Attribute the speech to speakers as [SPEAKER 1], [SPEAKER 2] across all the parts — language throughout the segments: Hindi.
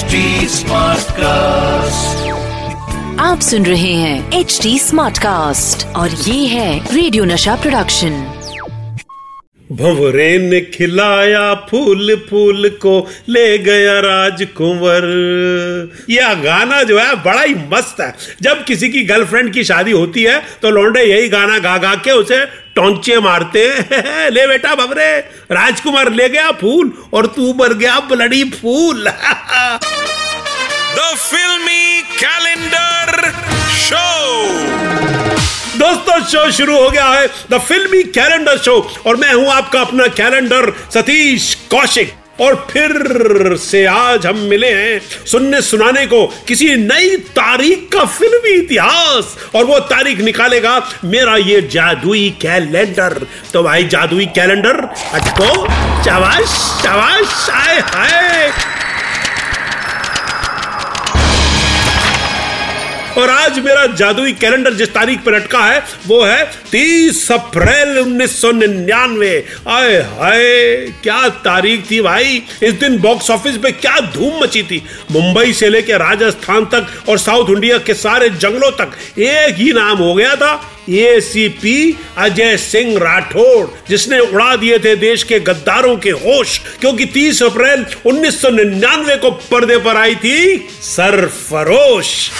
[SPEAKER 1] HD कास्ट
[SPEAKER 2] आप सुन रहे हैं एच डी स्मार्ट कास्ट और ये है रेडियो नशा प्रोडक्शन
[SPEAKER 3] भंवरे ने खिलाया फूल फूल को ले गया राजकुंवर। यह गाना जो है बड़ा ही मस्त है। जब किसी की गर्लफ्रेंड की शादी होती है तो लौंडे यही गाना गा गा के उसे टोंचे मारते हैं। ले बेटा बबरे राजकुमार ले गया फूल और तू मर गया bloody fool.
[SPEAKER 4] The filmy calendar show
[SPEAKER 3] दोस्तों शो शुरू हो गया है। द फिल्मी कैलेंडर शो और मैं हूँ आपका अपना कैलेंडर सतीश कौशिक। और फिर से आज हम मिले हैं सुनने सुनाने को किसी नई तारीख का फिल्मी इतिहास। और वो तारीख निकालेगा मेरा ये जादुई कैलेंडर। तो भाई जादुई कैलेंडर अटको चवाश चवाश आए हाय और आज मेरा जादुई कैलेंडर जिस तारीख पर अटका है, वो है 30 अप्रैल 1999 आए हाय, क्या तारीख थी भाई? इस दिन बॉक्स ऑफ़िस पे क्या धूम मची थी। मुंबई से लेकर राजस्थान तक और साउथ इंडिया के सारे जंगलों तक एक ही नाम हो गया था एसीपी अजय सिंह राठौड़ जिसने उड़ा दिए थे देश के गद्दारों के होश, क्योंकि 30 अप्रैल 1999 को पर्दे पर आई थी सरफरोश।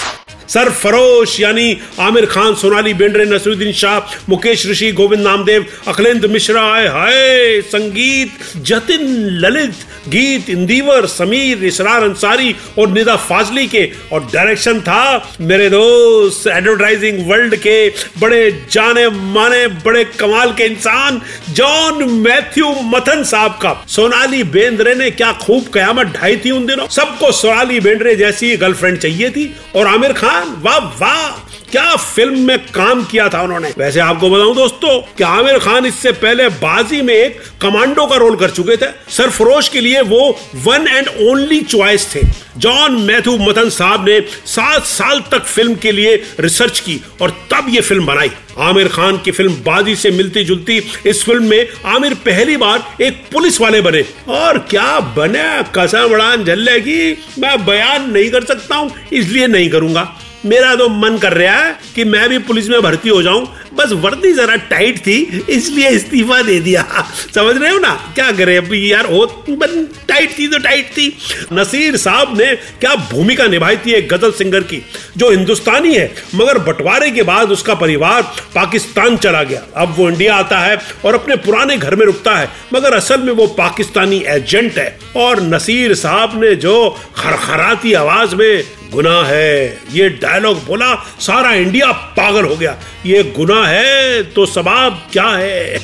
[SPEAKER 3] सरफरोश, यानी आमिर खान, सोनाली बेंड्रे, नसरुद्दीन शाह, मुकेश ऋषि, गोविंद नामदेव, अखिलेंद्र मिश्रा, आए हाय, संगीत जतिन ललित, गीत इंदीवर, समीर, इसरार अंसारी और निदा फाजली के। और डायरेक्शन था मेरे दोस्त एडवर्टाइजिंग वर्ल्ड के बड़े जाने माने बड़े कमाल के इंसान, जॉन मैथ्यू मथन साहब का। सोनाली बेंद्रे ने क्या खूब कयामत ढाई थी उन दिनों। सबको सोनाली बेंद्रे जैसी गर्लफ्रेंड चाहिए थी। और आमिर खान वाह वाह, क्या फ़िल्म में काम किया था उन्होंने? वैसे आपको बताऊँ दोस्तों, कि आमिर खान इससे पहले बाजी में एक कमांडो का रोल कर चुके थे। सरफरोश के लिए वो वन एंड ओनली चॉइस थे। जॉन मैथ्यू मथन साहब ने सात साल तक फ़िल्म के लिए रिसर्च की और तब ये फ़िल्म बनाई। आमिर खान की फ़िल्म बाजी से मिलती जुलती इस फ़िल्म में आमिर पहली बार एक पुलिस वाले बने। और क्या बने? कसम उड़ान झल्ले की, मैं बयान नहीं कर सकता हूँ, इसलिए नहीं करूँगा। मेरा तो मन कर रहा है कि मैं भी पुलिस में भर्ती हो जाऊँ। बस वर्दी जरा टाइट थी, इसलिए इस्तीफा दे दिया। समझ रहे हो ना? क्या करे अभी यार? हो टाइट थी तो टाइट थी। नसीर साहब ने क्या भूमिका निभाई थी एक गज़ल सिंगर की, जो हिंदुस्तानी है, मगर बंटवारे के बाद उसका परिवार पाकिस्तान चला गया। अब वो इंडिया आता है और अपने पुराने घर में रुकता है, मगर असल में वो पाकिस्तानी एजेंट है। और नसीर साहब ने जो खरखराती आवाज़ में गुना है, ये डायलॉग बोला सारा इंडिया पागल हो गया। ये गुना है तो सबाब क्या है?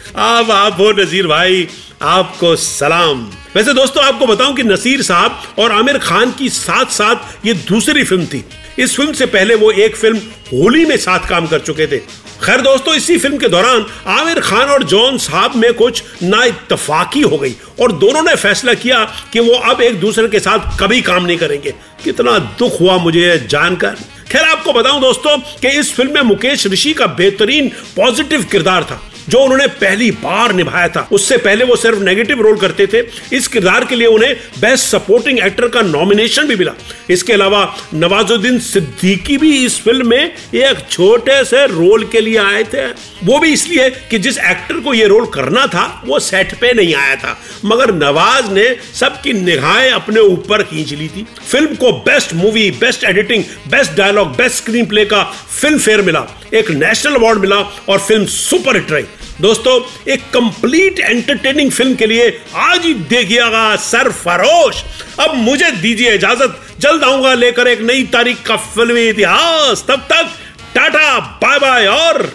[SPEAKER 3] अब आप हो नजीर भाई, आपको सलाम। वैसे दोस्तों, आपको बताऊँ कि नसीर साहब और आमिर खान की साथ साथ ये दूसरी फ़िल्म थी। इस फ़िल्म से पहले वो एक फ़िल्म होली में साथ काम कर चुके थे। खैर दोस्तों, इसी फ़िल्म के दौरान आमिर खान और जॉन साहब में कुछ ना इतफाकी हो गई और दोनों ने फैसला किया कि वो अब एक दूसरे के साथ कभी काम नहीं करेंगे। कितना दुख हुआ मुझे जानकर। खैर, आपको बताऊँ दोस्तों कि इस फ़िल्म में मुकेश ऋषि का बेहतरीन पॉजिटिव किरदार था। जो उन्होंने पहली बार निभाया था। उससे पहले वो सिर्फ़ नेगेटिव रोल करते थे। इस किरदार के लिए उन्हें बेस्ट सपोर्टिंग एक्टर का नॉमिनेशन भी मिला। इसके अलावा नवाजुद्दीन सिद्दीकी भी इस फ़िल्म में एक छोटे से रोल के लिए आए थे। वो भी इसलिए कि जिस एक्टर को ये रोल करना था, वो सेट पे नहीं आया था। मगर नवाज़ ने सबकी निगाहें अपने ऊपर खींच ली थी। फ़िल्म को best movie best editing best dialogue best screen play का फ़िल्म फेयर मिला। एक नेशनल अवार्ड मिला और फ़िल्म सुपर हिट रही। दोस्तों एक कंप्लीट एंटरटेनिंग फ़िल्म के लिए आज ही देखिएगा सर फरोश अब मुझे दीजिए इजाज़त जल्द आऊँगा लेकर एक नई तारीख का फिल्मी इतिहास। तब तक टाटा बाय बाय और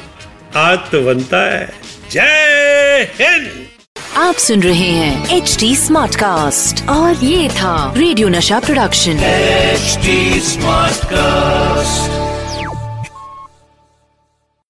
[SPEAKER 3] आज तो बनता है। जय हिंद!
[SPEAKER 2] आप सुन रहे हैं एच डी स्मार्ट कास्ट और ये था रेडियो नशा प्रोडक्शन
[SPEAKER 1] एचडी स्मार्ट Smartcast.